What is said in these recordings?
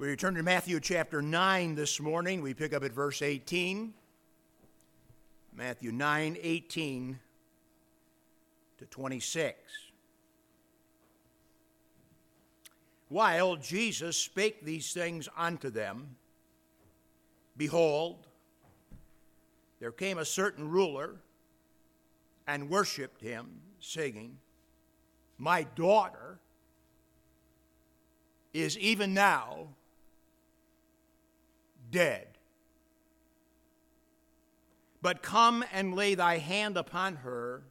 We return to Matthew chapter 9 this morning. We pick up at verse 18. Matthew 9, 18 to 26. While Jesus spake these things unto them, behold, there came a certain ruler and worshipped him, saying, My daughter is even now dead. But come and lay thy hand upon her,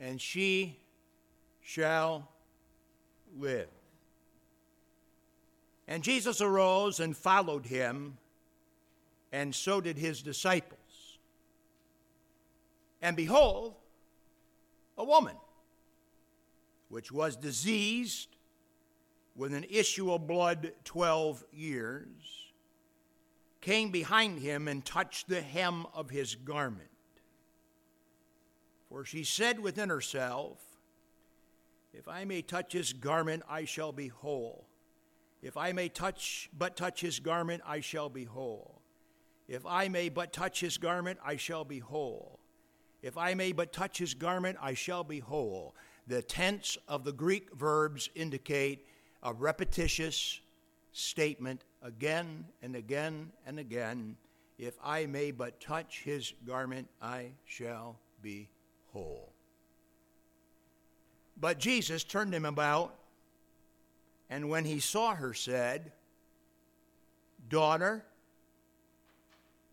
and she shall live. And Jesus arose and followed him, and so did his disciples. And behold, a woman which was diseased with an issue of blood 12 years came behind him and touched the hem of his garment. For she said within herself, If I may touch his garment, I shall be whole. If I may touch but touch his garment, I shall be whole. If I may but touch his garment, I shall be whole. If I may but touch his garment, I shall be whole. The tense of the Greek verbs indicate a repetitious statement again and again and again. If I may but touch his garment, I shall be whole. But Jesus turned him about, and when he saw her, said, Daughter,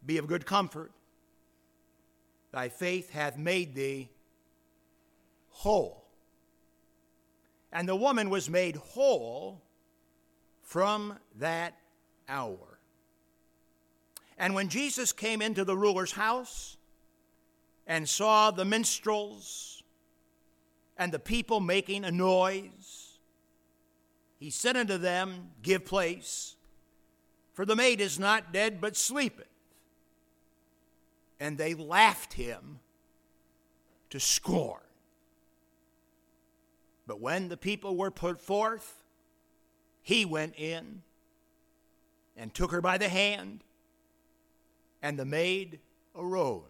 be of good comfort. Thy faith hath made thee whole. And the woman was made whole from that hour. And when Jesus came into the ruler's house and saw the minstrels and the people making a noise, he said unto them, Give place, for the maid is not dead, but sleepeth. And they laughed him to scorn. But when the people were put forth, he went in and took her by the hand, and the maid arose.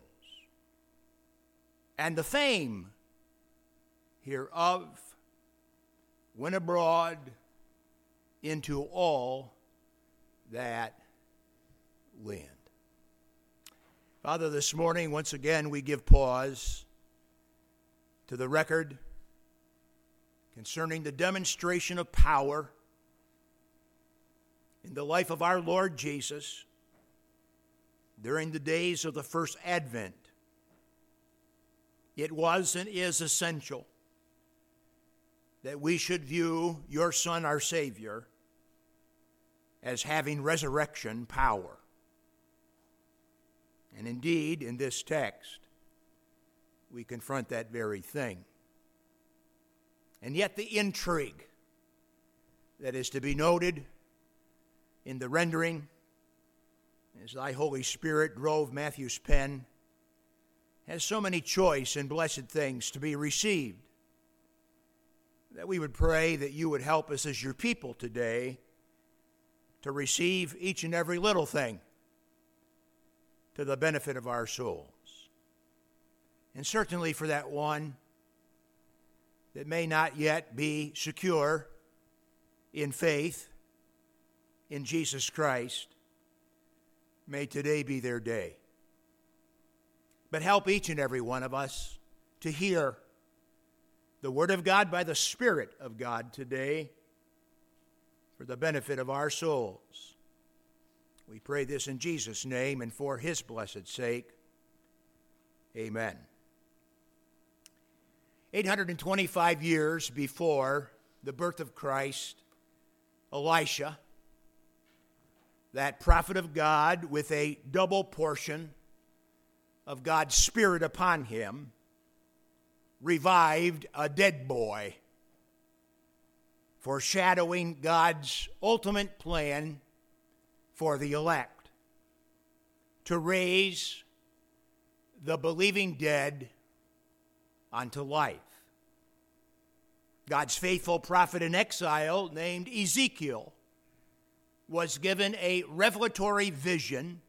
And the fame hereof went abroad into all that land. Father, this morning, once again, we give pause to the record concerning the demonstration of power in the life of our Lord Jesus during the days of the first advent. It was and is essential that we should view your Son, our Savior, as having resurrection power. And indeed, in this text, we confront that very thing. And yet, the intrigue that is to be noted in the rendering, as thy Holy Spirit drove Matthew's pen, has so many choice and blessed things to be received that we would pray that you would help us as your people today to receive each and every little thing to the benefit of our souls. And certainly for that one that may not yet be secure in faith, in Jesus Christ, may today be their day. But help each and every one of us to hear the Word of God by the Spirit of God today for the benefit of our souls. We pray this in Jesus' name and for His blessed sake. Amen. 825 years before the birth of Christ, Elisha that prophet of God with a double portion of God's Spirit upon him revived a dead boy, foreshadowing God's ultimate plan for the elect to raise the believing dead unto life. God's faithful prophet in exile named Ezekiel was given a revelatory vision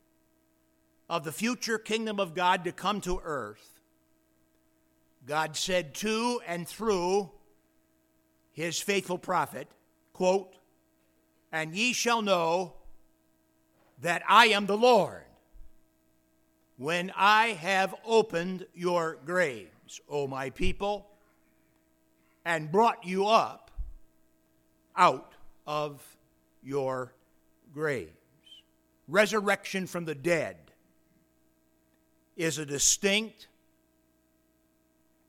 of the future kingdom of God to come to earth, God said to and through his faithful prophet, quote, And ye shall know that I am the Lord when I have opened your graves, O my people, and brought you up out of your graves. Resurrection from the dead is a distinct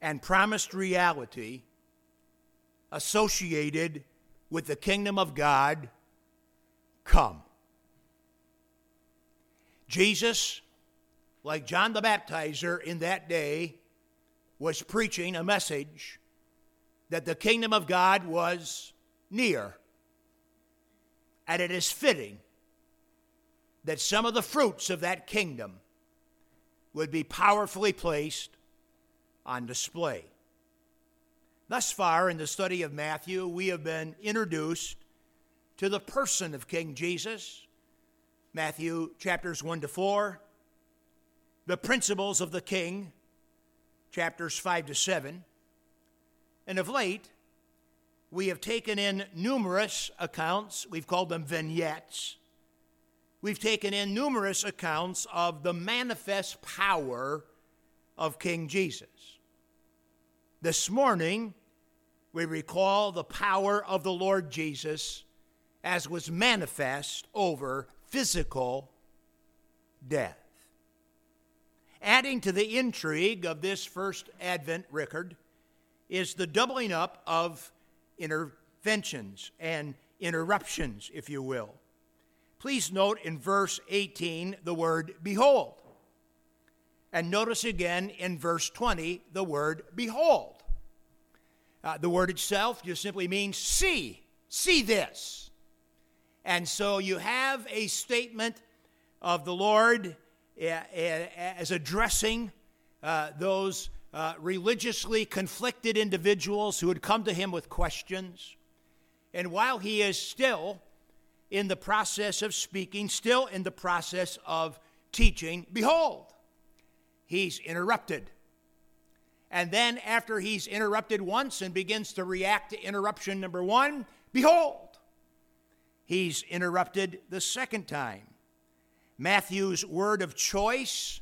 and promised reality associated with the kingdom of God come. Jesus, like John the Baptizer in that day, was preaching a message that the kingdom of God was near. And it is fitting that some of the fruits of that kingdom would be powerfully placed on display. Thus far in the study of Matthew, we have been introduced to the person of King Jesus, Matthew chapters 1 to 4, the principles of the king, chapters 5 to 7, and of late, we have taken in numerous accounts, we've called them vignettes. We've taken in numerous accounts of the manifest power of King Jesus. This morning, we recall the power of the Lord Jesus as was manifest over physical death. Adding to the intrigue of this first Advent record is the doubling up of interventions and interruptions, if you will. Please note in verse 18 the word behold. And notice again in verse 20 the word behold. Uh, the word itself just simply means see, see this. And so you have a statement of the Lord uh, uh, as addressing uh, those uh, religiously conflicted individuals who had come to him with questions. And while he is still in the process of speaking, still in the process of teaching, behold, he's interrupted. And then, after he's interrupted once and begins to react to interruption number one, behold, he's interrupted the second time. Matthew's word of choice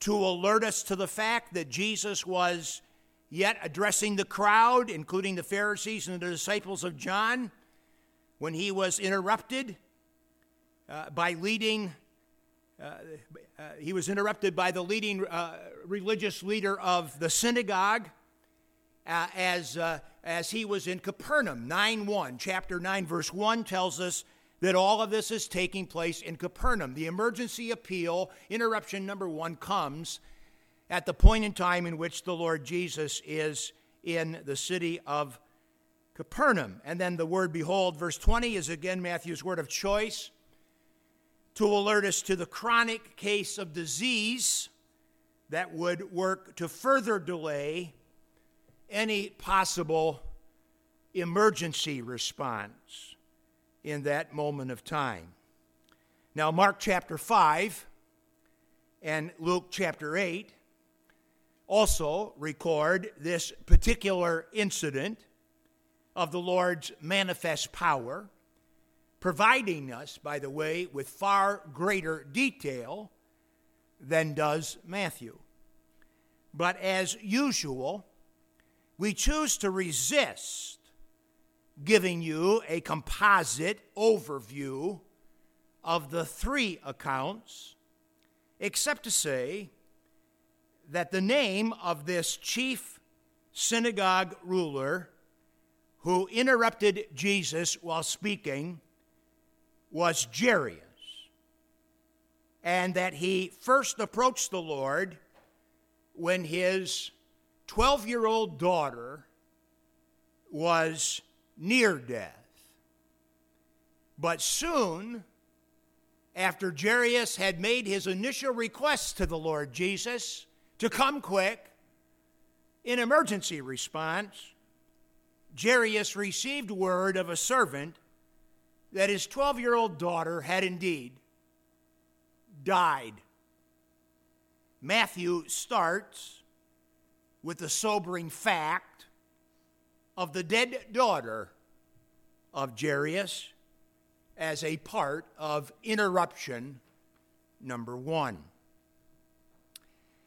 to alert us to the fact that Jesus was yet addressing the crowd, including the Pharisees and the disciples of John, when he was interrupted uh, by leading, uh, uh, he was interrupted by the leading uh, religious leader of the synagogue uh, as, uh, as he was in Capernaum. 9 1, chapter 9, verse 1 tells us that all of this is taking place in Capernaum. The emergency appeal, interruption number one, comes at the point in time in which the Lord Jesus is in the city of Capernaum. And then the word behold, verse 20, is again Matthew's word of choice to alert us to the chronic case of disease that would work to further delay any possible emergency response in that moment of time. Now, Mark chapter 5 and Luke chapter 8 also record this particular incident of the Lord's manifest power, providing us, by the way, with far greater detail than does Matthew. But as usual, we choose to resist giving you a composite overview of the three accounts, except to say that the name of this chief synagogue ruler who interrupted Jesus while speaking was Jairus, and that he first approached the Lord when his 12 year old daughter was near death. But soon, after Jairus had made his initial request to the Lord Jesus to come quick, in emergency response, Jairus received word of a servant that his 12 year old daughter had indeed died. Matthew starts with the sobering fact of the dead daughter of Jairus as a part of interruption number one.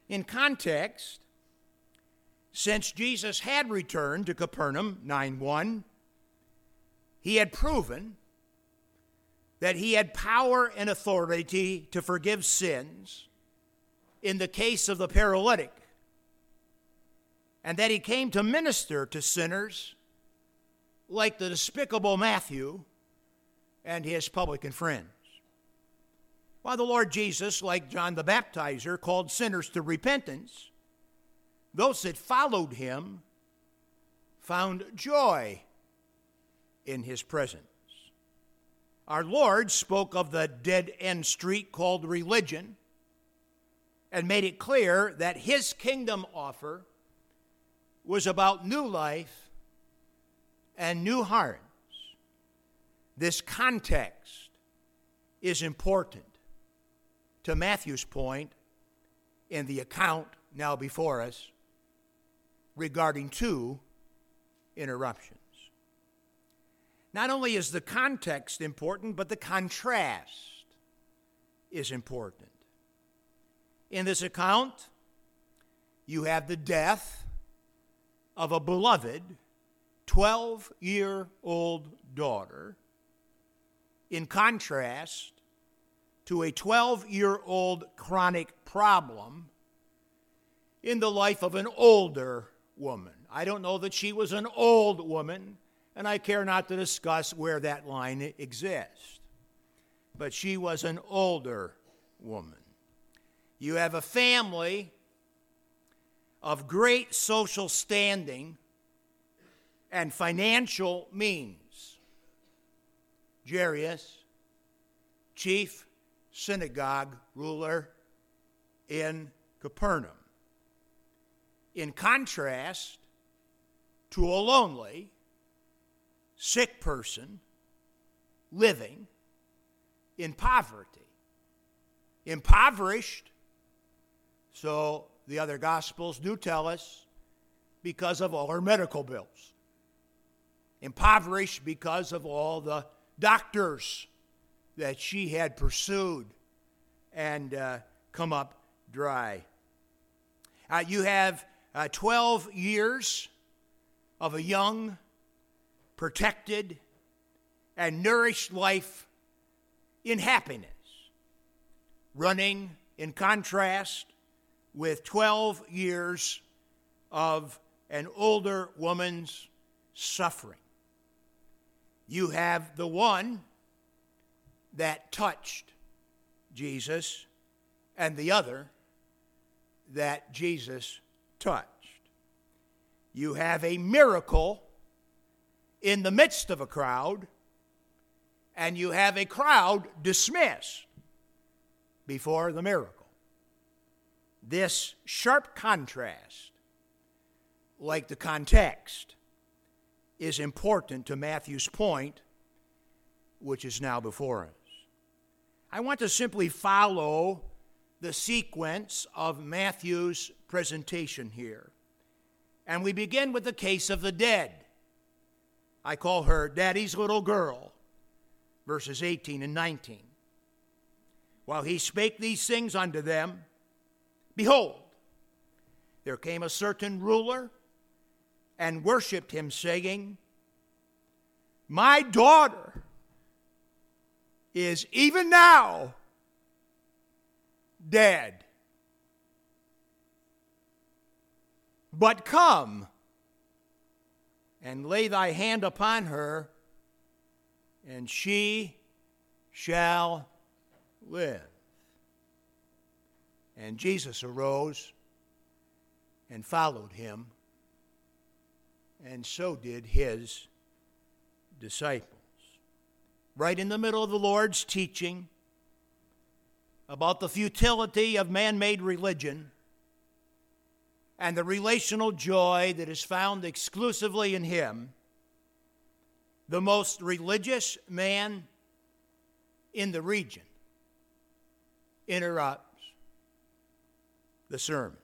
In context, since Jesus had returned to Capernaum 9 1, he had proven that he had power and authority to forgive sins in the case of the paralytic, and that he came to minister to sinners like the despicable Matthew and his publican friends. While the Lord Jesus, like John the Baptizer, called sinners to repentance, those that followed him found joy in his presence. Our Lord spoke of the dead end street called religion and made it clear that his kingdom offer was about new life and new hearts. This context is important to Matthew's point in the account now before us regarding two interruptions. Not only is the context important, but the contrast is important. In this account, you have the death of a beloved 12 year old daughter, in contrast to a 12 year old chronic problem in the life of an older woman. I don't know that she was an old woman, and I care not to discuss where that line exists. But she was an older woman. You have a family of great social standing and financial means. Jairus, chief synagogue ruler in Capernaum. In contrast to a lonely, sick person living in poverty. Impoverished, so the other Gospels do tell us, because of all her medical bills. Impoverished because of all the doctors that she had pursued and uh, come up dry. Uh, you have uh, 12 years of a young, protected, and nourished life in happiness, running in contrast with 12 years of an older woman's suffering. You have the one that touched Jesus and the other that Jesus touched. You have a miracle in the midst of a crowd, and you have a crowd dismissed before the miracle. This sharp contrast, like the context, is important to Matthew's point, which is now before us. I want to simply follow the sequence of Matthew's presentation here. And we begin with the case of the dead. I call her Daddy's little girl, verses 18 and 19. While he spake these things unto them, behold, there came a certain ruler and worshiped him, saying, My daughter is even now dead. But come and lay thy hand upon her, and she shall live. And Jesus arose and followed him, and so did his disciples. Right in the middle of the Lord's teaching about the futility of man made religion and the relational joy that is found exclusively in Him, the most religious man in the region. Interrupts the sermon.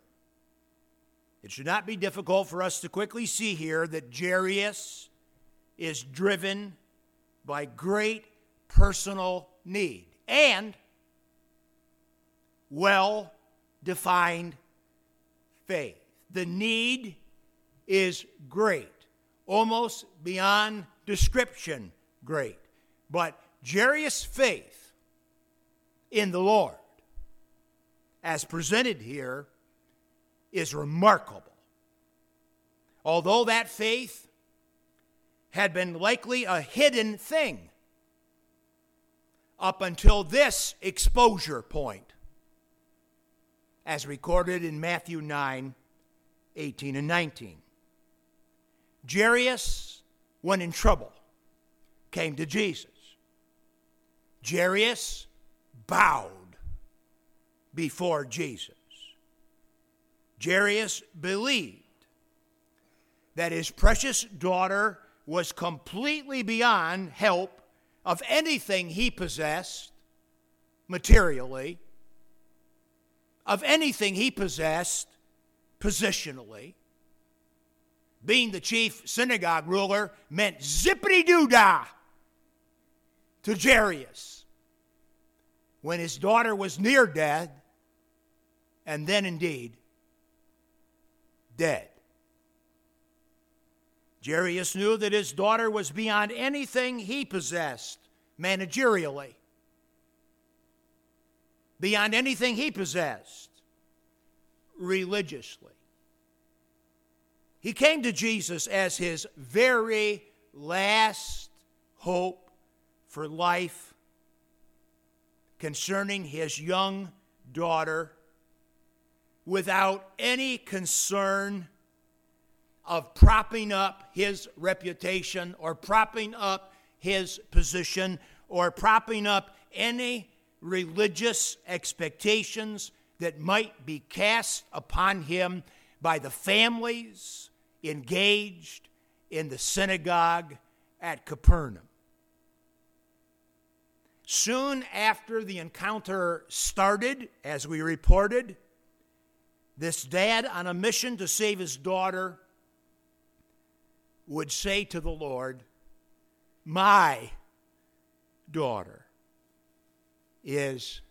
It should not be difficult for us to quickly see here that Jairus is driven by great personal need and well defined faith. The need is great, almost beyond description great. But Jairus' faith in the Lord, as presented here, is remarkable. Although that faith had been likely a hidden thing up until this exposure point, as recorded in Matthew 9 18 and 19. Jairus, when in trouble, came to Jesus. Jairus bowed before Jesus. Jairus believed that his precious daughter was completely beyond help of anything he possessed materially, of anything he possessed positionally. Being the chief synagogue ruler meant zippity doo dah to Jairus when his daughter was near death, and then indeed dead. Jairus knew that his daughter was beyond anything he possessed managerially, beyond anything he possessed religiously. He came to Jesus as his very last hope for life concerning his young daughter without any concern of propping up his reputation or propping up his position or propping up any religious expectations that might be cast upon him by the families engaged in the synagogue at Capernaum. Soon after the encounter started, as we reported, this dad on a mission to save his daughter would say to the Lord, My daughter is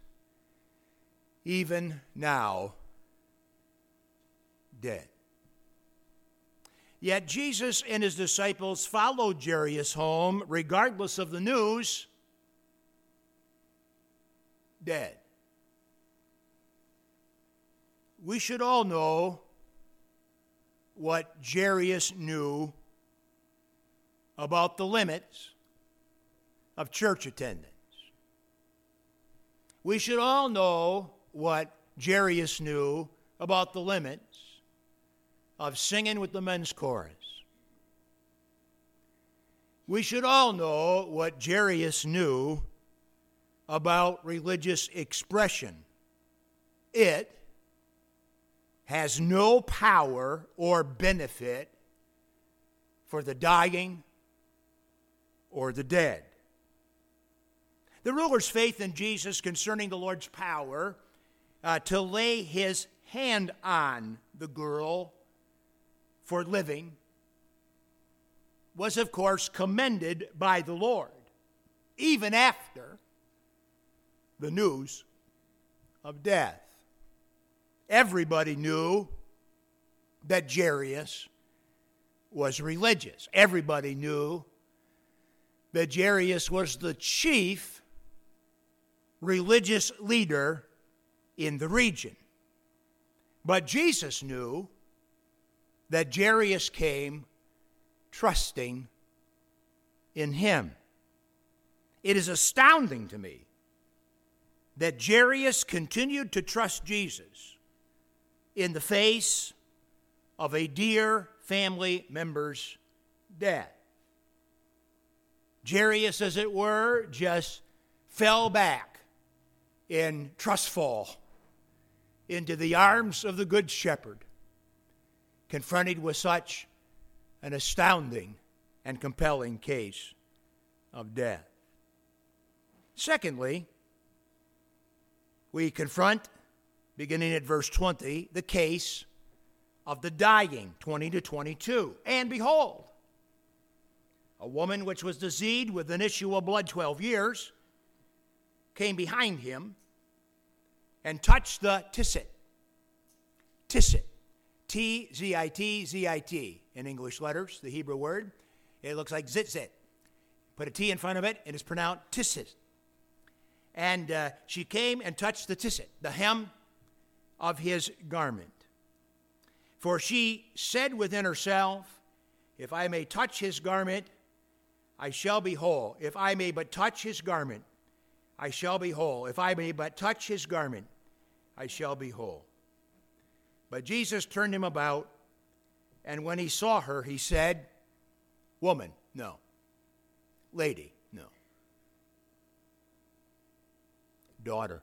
even now dead. Yet Jesus and his disciples followed Jairus home regardless of the news dead. We should all know what Jairus knew about the limits of church attendance. We should all know what Jairus knew about the limits of singing with the men's chorus. We should all know what Jairus knew about religious expression. It has no power or benefit for the dying or the dead. The ruler's faith in Jesus concerning the Lord's power uh, to lay his hand on the girl for living was, of course, commended by the Lord, even after the news of death. Everybody knew that Jairus was religious. Everybody knew that Jairus was the chief religious leader in the region. But Jesus knew that Jairus came trusting in him. It is astounding to me that Jairus continued to trust Jesus in the face of a dear family member's death. Jairus, as it were, just fell back in trustful into the arms of the Good Shepherd, confronted with such an astounding and compelling case of death. Secondly, we confront, beginning at verse 20, the case of the dying, 20 to 22. And behold, a woman which was diseased with an issue of blood 12 years came behind him and touched the tzitzit. Tzitzit. T Z I T Z I T in English letters, the Hebrew word. It looks like zitzit. Put a T in front of it, and it's pronounced tzitzit. And uh, she came and touched the tzitzit, the hem of his garment. For she said within herself, If I may touch his garment, I shall be whole. If I may but touch his garment, I shall be whole. If I may but touch his garment, I shall be whole. But Jesus turned him about, and when he saw her, he said, Woman, no. Lady, no. Daughter.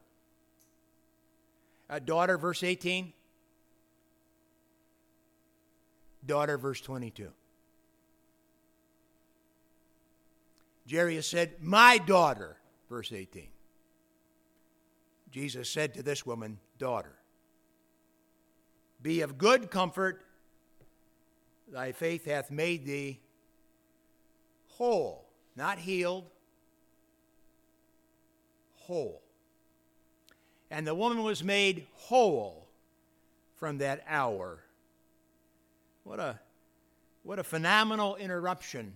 Daughter, verse 18. Daughter, verse 22. Jairus said, My daughter, verse 18. Jesus said to this woman, Daughter, be of good comfort, thy faith hath made thee whole, not healed, whole. And the woman was made whole from that hour. What a, what a phenomenal interruption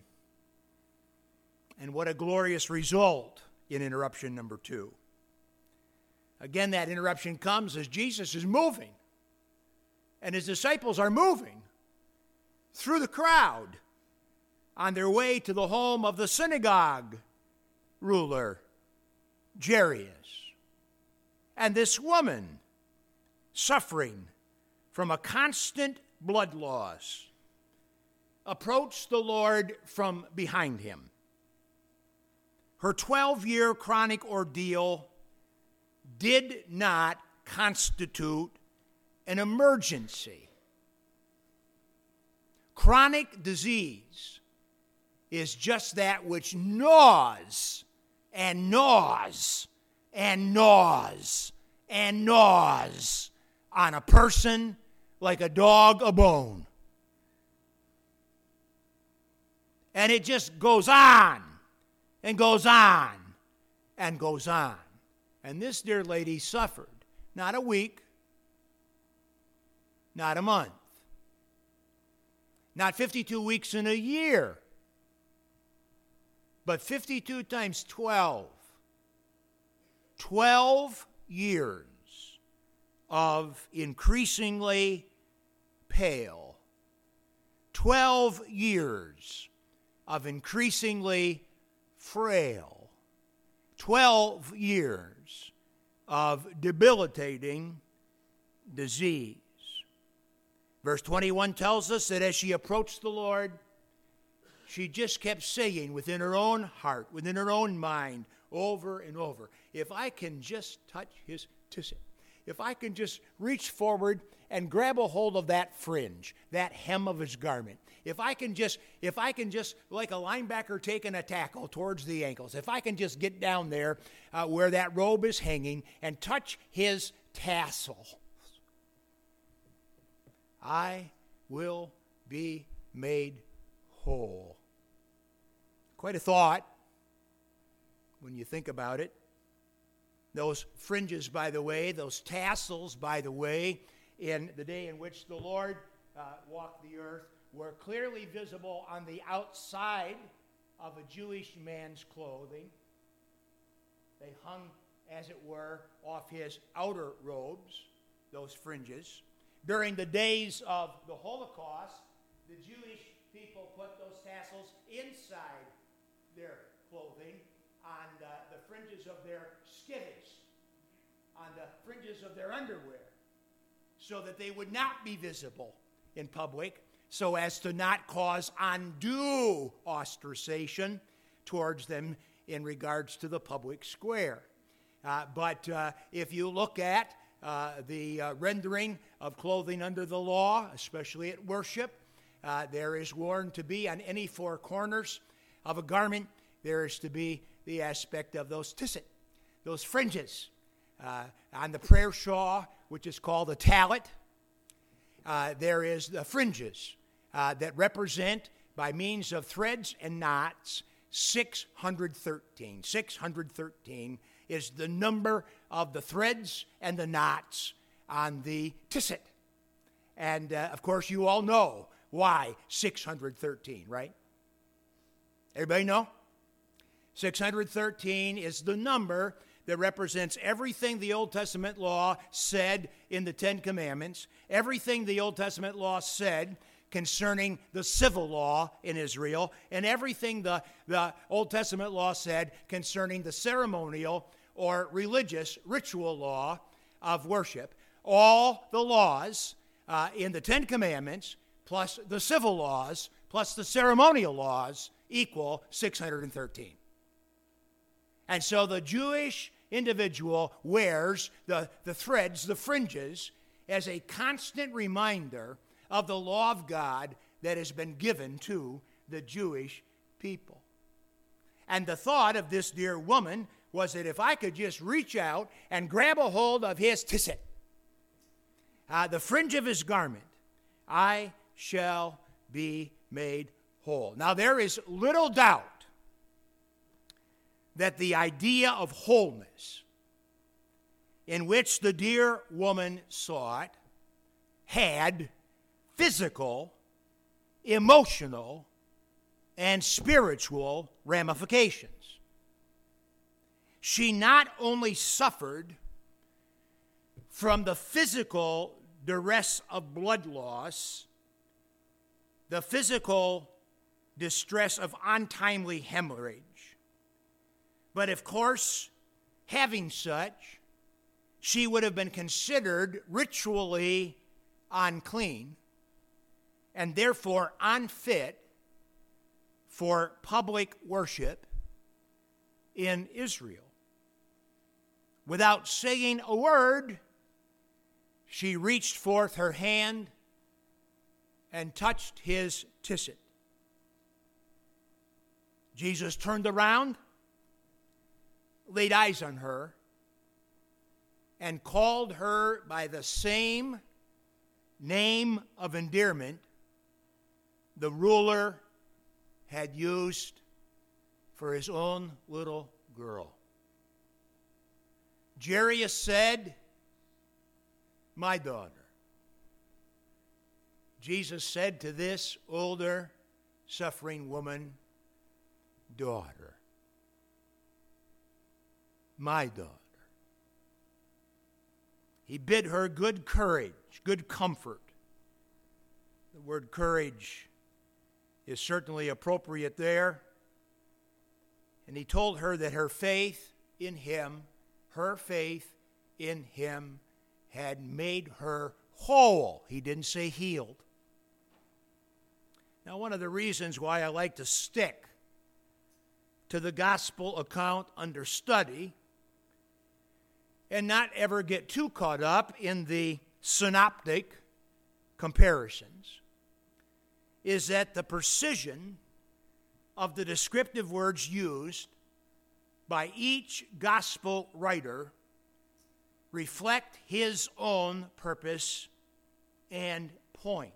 and what a glorious result in interruption number two. Again, that interruption comes as Jesus is moving, and his disciples are moving through the crowd on their way to the home of the synagogue ruler, Jairus. And this woman, suffering from a constant blood loss, approached the Lord from behind him. Her 12 year chronic ordeal did not constitute an emergency. Chronic disease is just that which gnaws and gnaws and gnaws and gnaws on a person like a dog a bone. And it just goes on and goes on and goes on. And this dear lady suffered not a week, not a month, not 52 weeks in a year, but 52 times 12. 12 years of increasingly pale. 12 years of increasingly frail. 12 years of debilitating disease. Verse 21 tells us that as she approached the Lord, she just kept saying within her own heart, within her own mind, over and over, if I can just touch his tzitzit, if I can just reach forward and grab a hold of that fringe, that hem of his garment, if I can just, if I can just, like a linebacker taking a tackle towards the ankles, if I can just get down there uh, where that robe is hanging and touch his tassel, I will be made whole. Quite a thought when you think about it. Those fringes, by the way, those tassels, by the way, in the day in which the Lord uh, walked the earth, were clearly visible on the outside of a Jewish man's clothing. They hung, as it were, off his outer robes, those fringes. During the days of the Holocaust, the Jewish people put those tassels inside their clothing on the, fringes of their the fringes of their underwear, so that they would not be visible in public, so as to not cause undue ostracization towards them in regards to the public square. Uh, but uh, if you look at uh, the uh, rendering of clothing under the law, especially at worship, uh, there is worn to be on any four corners of a garment, there is to be the aspect of those tzitzit, those fringes. Uh, on the prayer shawl, which is called the tallit, uh, there is the fringes uh, that represent, by means of threads and knots, 613. 613 is the number of the threads and the knots on the tzitzit. And uh, of course, you all know why 613, right? Everybody know? 613 is the number that represents everything the Old Testament law said in the Ten Commandments, everything the Old Testament law said concerning the civil law in Israel, and everything the, the Old Testament law said concerning the ceremonial or religious ritual law of worship. All the laws uh, in the Ten Commandments, plus the civil laws, plus the ceremonial laws, equal 613. And so the Jewish individual wears the, the threads, the fringes, as a constant reminder of the law of God that has been given to the Jewish people. And the thought of this dear woman was that if I could just reach out and grab a hold of his tzitzit, uh, the fringe of his garment, I shall be made whole. Now, there is little doubt that the idea of wholeness in which the dear woman sought had physical, emotional, and spiritual ramifications. She not only suffered from the physical duress of blood loss, the physical distress of untimely hemorrhage, but of course, having such, she would have been considered ritually unclean and therefore unfit for public worship in Israel. Without saying a word, she reached forth her hand and touched his tzitzit. Jesus turned around, laid eyes on her, and called her by the same name of endearment the ruler had used for his own little girl. Jairus said, My daughter. Jesus said to this older, suffering woman, Daughter. My daughter. He bid her good courage, good comfort. The word courage is certainly appropriate there. And he told her that her faith in him, her faith in him, had made her whole. He didn't say healed. Now, one of the reasons why I like to stick to the gospel account under study and not ever get too caught up in the synoptic comparisons is that the precision of the descriptive words used by each gospel writer reflect his own purpose and point.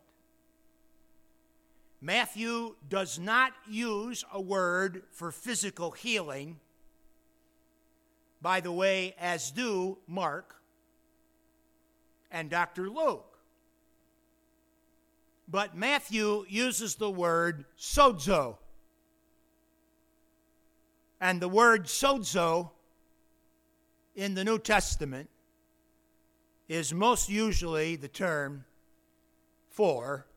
Matthew does not use a word for physical healing, by the way, as do Mark and Dr. Luke. But Matthew uses the word sozo. And the word sozo in the New Testament is most usually the term for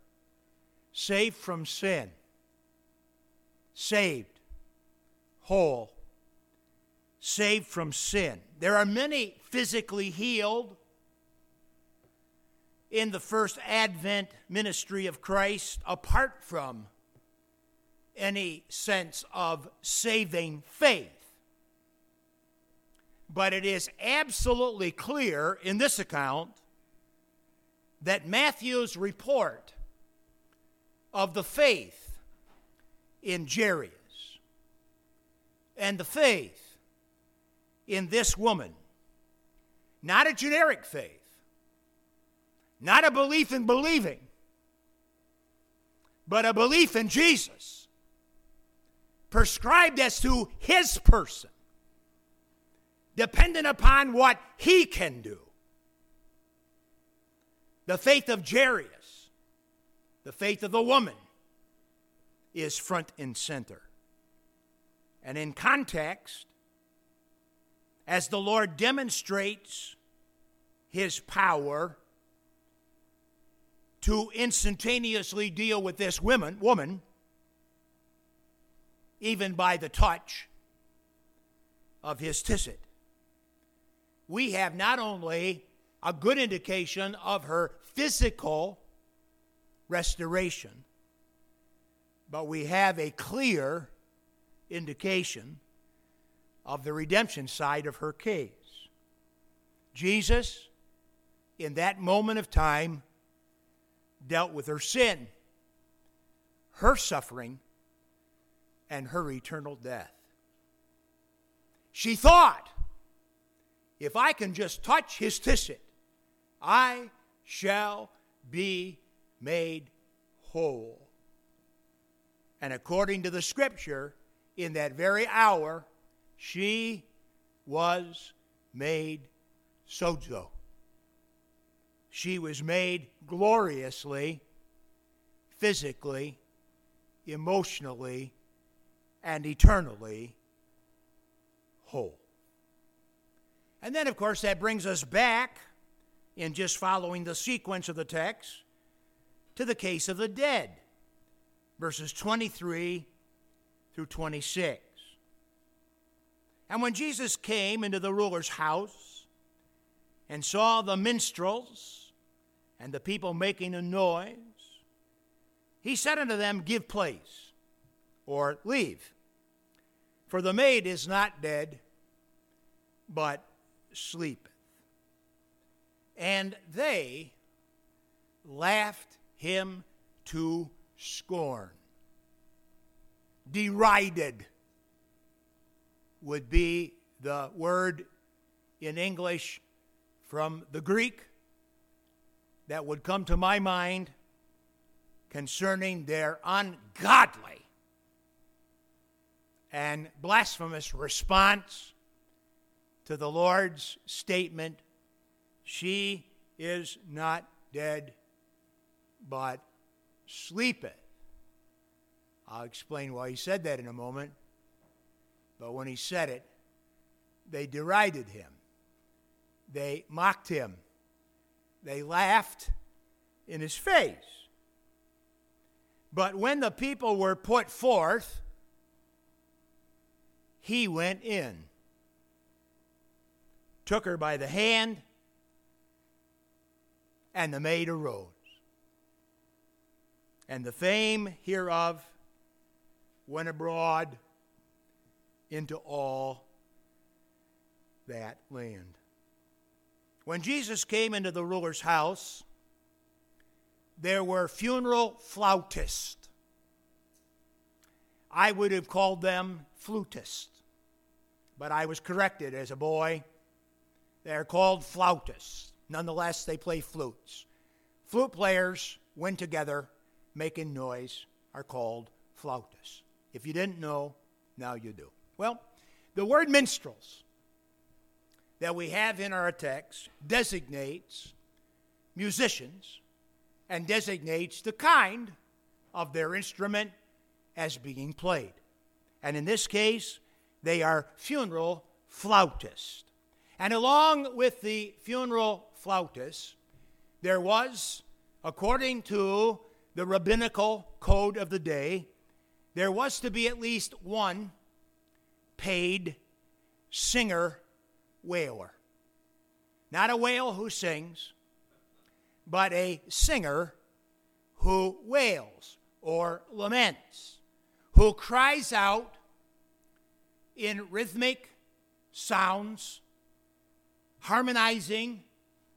saved from sin, saved, whole, saved from sin. There are many physically healed in the first Advent ministry of Christ apart from any sense of saving faith. But it is absolutely clear in this account that Matthew's report of the faith in Jairus and the faith in this woman. Not a generic faith, not a belief in believing, but a belief in Jesus, prescribed as to his person, dependent upon what he can do. The faith of Jairus, the faith of the woman, is front and center. And in context, as the Lord demonstrates his power to instantaneously deal with this woman, woman, even by the touch of his tzitzit. We have not only a good indication of her physical restoration, but we have a clear indication of the redemption side of her case. Jesus, in that moment of time, dealt with her sin, her suffering, and her eternal death. She thought, if I can just touch his tzitzit, I shall be made whole. And according to the scripture, in that very hour, she was made sozo. She was made gloriously, physically, emotionally, and eternally whole. And then, of course, that brings us back, in just following the sequence of the text, to the case of the dead verses 23 through 26. And when Jesus came into the ruler's house and saw the minstrels and the people making a noise, he said unto them, Give place, or leave. For the maid is not dead, but sleepeth. And they laughed him to scorn, derided would be the word in English from the Greek that would come to my mind concerning their ungodly and blasphemous response to the Lord's statement, She is not dead, but sleepeth. I'll explain why he said that in a moment. But when he said it, they derided him, they mocked him, they laughed in his face. But when the people were put forth, he went in, took her by the hand, and the maid arose. And the fame hereof went abroad into all that land. When Jesus came into the ruler's house, there were funeral flautists. I would have called them flutists, but I was corrected as a boy. They're called flautists. Nonetheless, they play flutes. Flute players when together making noise are called flautists. If you didn't know, now you do. Well, the word minstrels that we have in our text designates musicians and designates the kind of their instrument as being played. And in this case, they are funeral flautists. And along with the funeral flautists, there was, according to the rabbinical code of the day, there was to be at least one paid singer wailer. Not a whale who sings, but a singer who wails or laments, who cries out in rhythmic sounds, harmonizing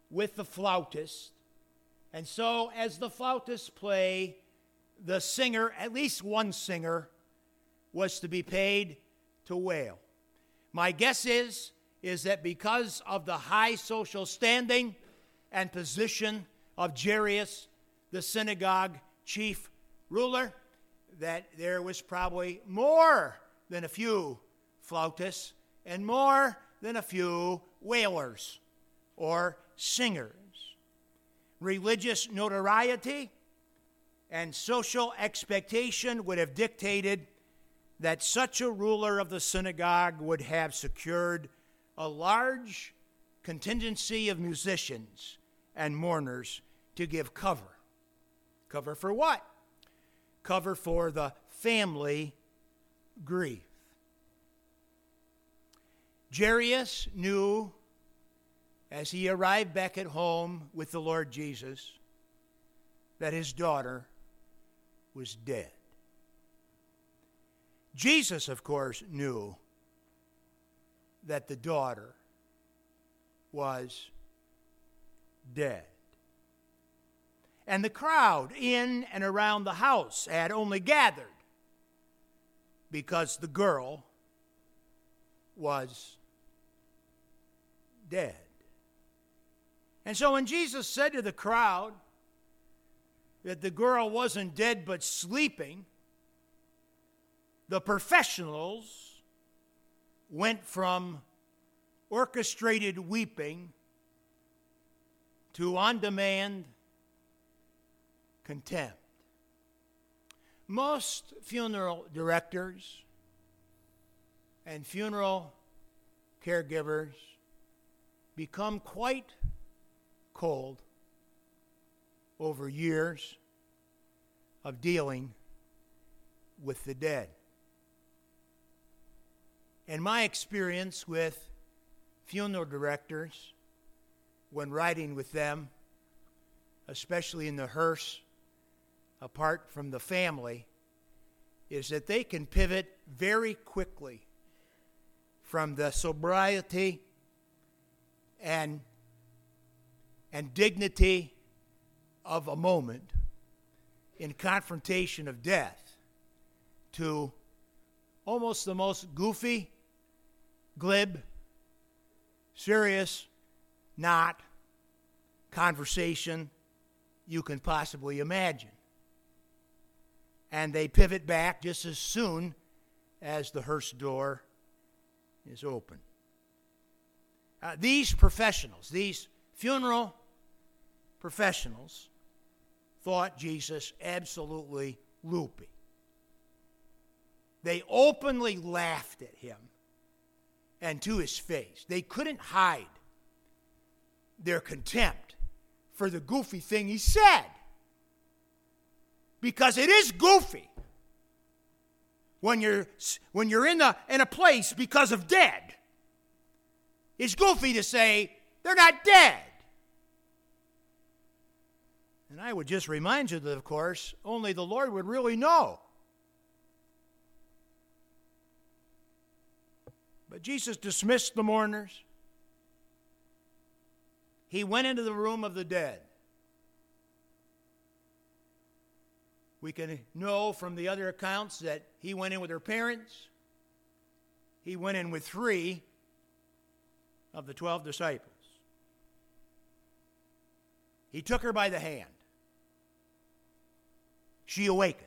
with the flautist and so, as the flautists play, the singer, at least one singer, was to be paid to wail. My guess is is that because of the high social standing and position of Jairus, the synagogue chief ruler, that there was probably more than a few flautists and more than a few wailers or singers. Religious notoriety and social expectation would have dictated that such a ruler of the synagogue would have secured a large contingency of musicians and mourners to give cover. Cover for what? Cover for the family grief. Jairus knew as he arrived back at home with the Lord Jesus that his daughter was dead. Jesus, of course, knew that the daughter was dead. And the crowd in and around the house had only gathered because the girl was dead. And so when Jesus said to the crowd that the girl wasn't dead but sleeping, the professionals went from orchestrated weeping to on demand contempt. Most funeral directors and funeral caregivers become quite cold over years of dealing with the dead. In my experience with funeral directors, when riding with them, especially in the hearse, apart from the family, is that they can pivot very quickly from the sobriety and, and dignity of a moment in confrontation of death to almost the most goofy, glib, serious, not conversation you can possibly imagine. And they pivot back just as soon as the hearse door is open. Uh, these professionals, these funeral professionals, thought Jesus absolutely loopy. They openly laughed at him and to his face. They couldn't hide their contempt for the goofy thing he said. Because it is goofy when you're, when you're in, the, in a place because of dead. It's goofy to say they're not dead. And I would just remind you that, of course, only the Lord would really know. But Jesus dismissed the mourners. He went into the room of the dead. We can know from the other accounts that he went in with her parents. He went in with three of the 12 disciples. He took her by the hand. She awakened.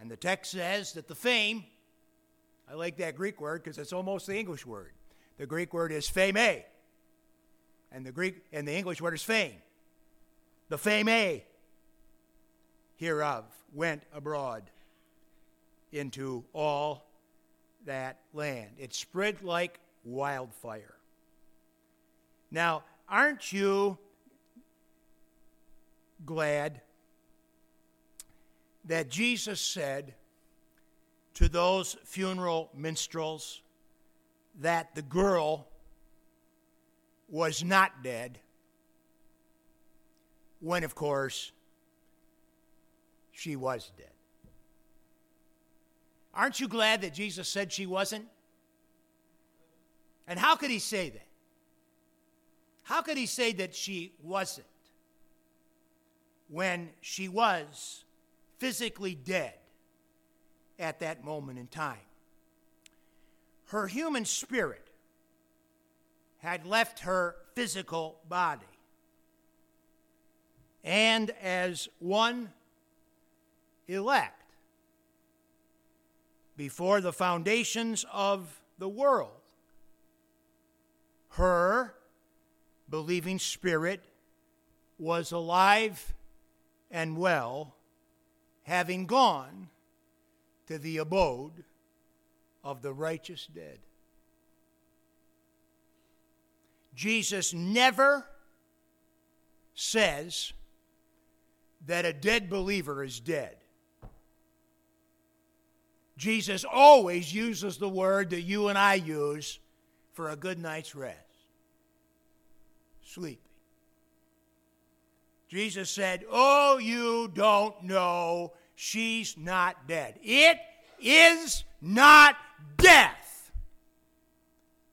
And the text says that the fame, I like that Greek word because it's almost the English word. The Greek word is fame, and the Greek and the English word is fame. The fame hereof went abroad into all that land. It spread like wildfire. Now, aren't you glad that Jesus said to those funeral minstrels that the girl was not dead, when, of course, she was dead? Aren't you glad that Jesus said she wasn't? And how could he say that? How could he say that she wasn't when she was physically dead at that moment in time. Her human spirit had left her physical body. And as one elect, before the foundations of the world, her believing spirit was alive and well, having gone to the abode of the righteous dead. Jesus never says that a dead believer is dead. Jesus always uses the word that you and I use for a good night's rest sleeping. Jesus said, Oh, you don't know, she's not dead. It is not death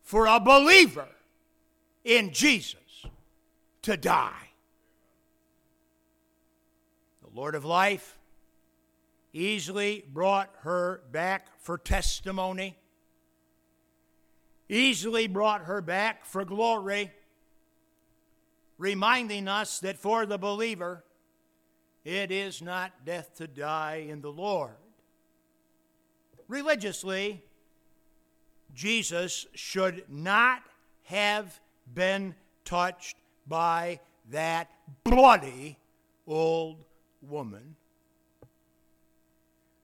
for a believer in Jesus to die. The Lord of life easily brought her back for testimony, easily brought her back for glory, reminding us that for the believer, it is not death to die in the Lord. Religiously, Jesus should not have been touched by that bloody old woman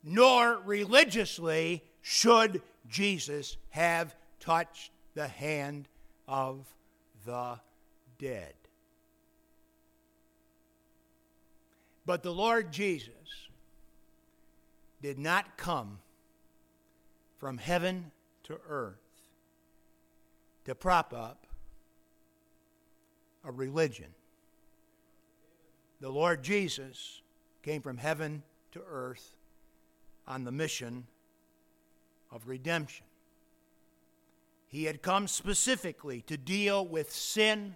nor religiously should Jesus have touched the hand of the dead. But the Lord Jesus did not come from heaven to earth to prop up a religion. The Lord Jesus came from heaven to earth on the mission of redemption. He had come specifically to deal with sin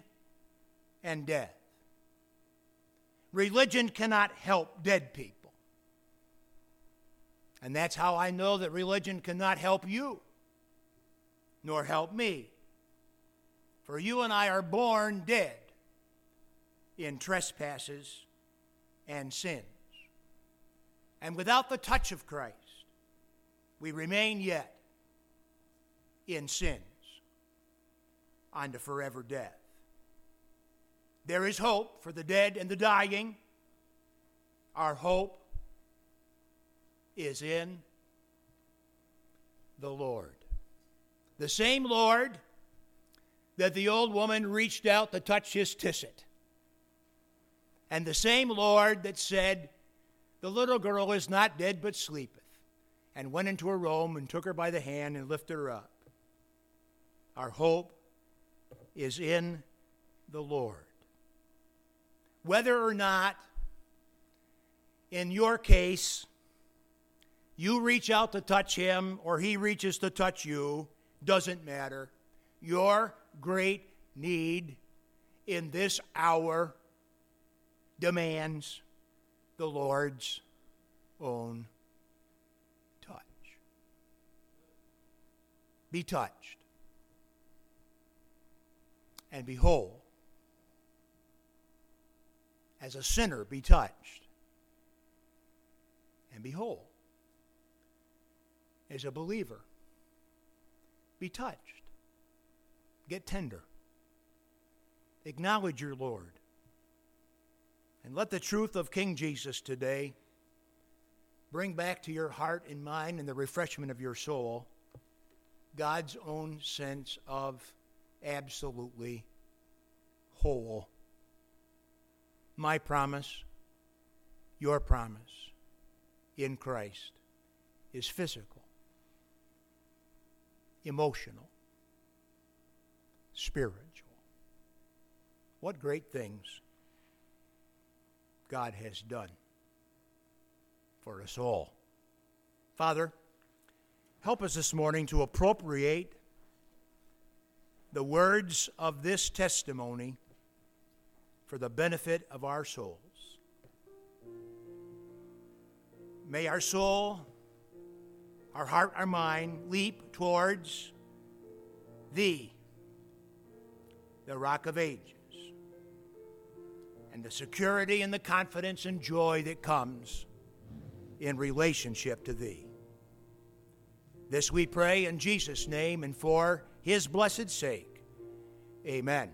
and death. Religion cannot help dead people. And that's how I know that religion cannot help you, nor help me. For you and I are born dead in trespasses and sins. And without the touch of Christ, we remain yet in sins unto forever death. There is hope for the dead and the dying. Our hope is in the Lord. The same Lord that the old woman reached out to touch his tzitzit. And the same Lord that said, the little girl is not dead, but sleepeth, and went into her room and took her by the hand and lifted her up. Our hope is in the Lord. Whether or not, in your case, you reach out to touch him or he reaches to touch you, doesn't matter. Your great need in this hour demands the Lord's own touch. Be touched and be whole. As a sinner, be touched and be whole. As a believer, be touched. Get tender. Acknowledge your Lord. And let the truth of King Jesus today bring back to your heart and mind and the refreshment of your soul God's own sense of absolutely whole. My promise, your promise in Christ is physical, emotional, spiritual. What great things God has done for us all. Father, help us this morning to appropriate the words of this testimony for the benefit of our souls. May our soul our heart, our mind leap towards Thee, the Rock of Ages, and the security and the confidence and joy that comes in relationship to Thee. This we pray in Jesus' name and for His blessed sake. Amen.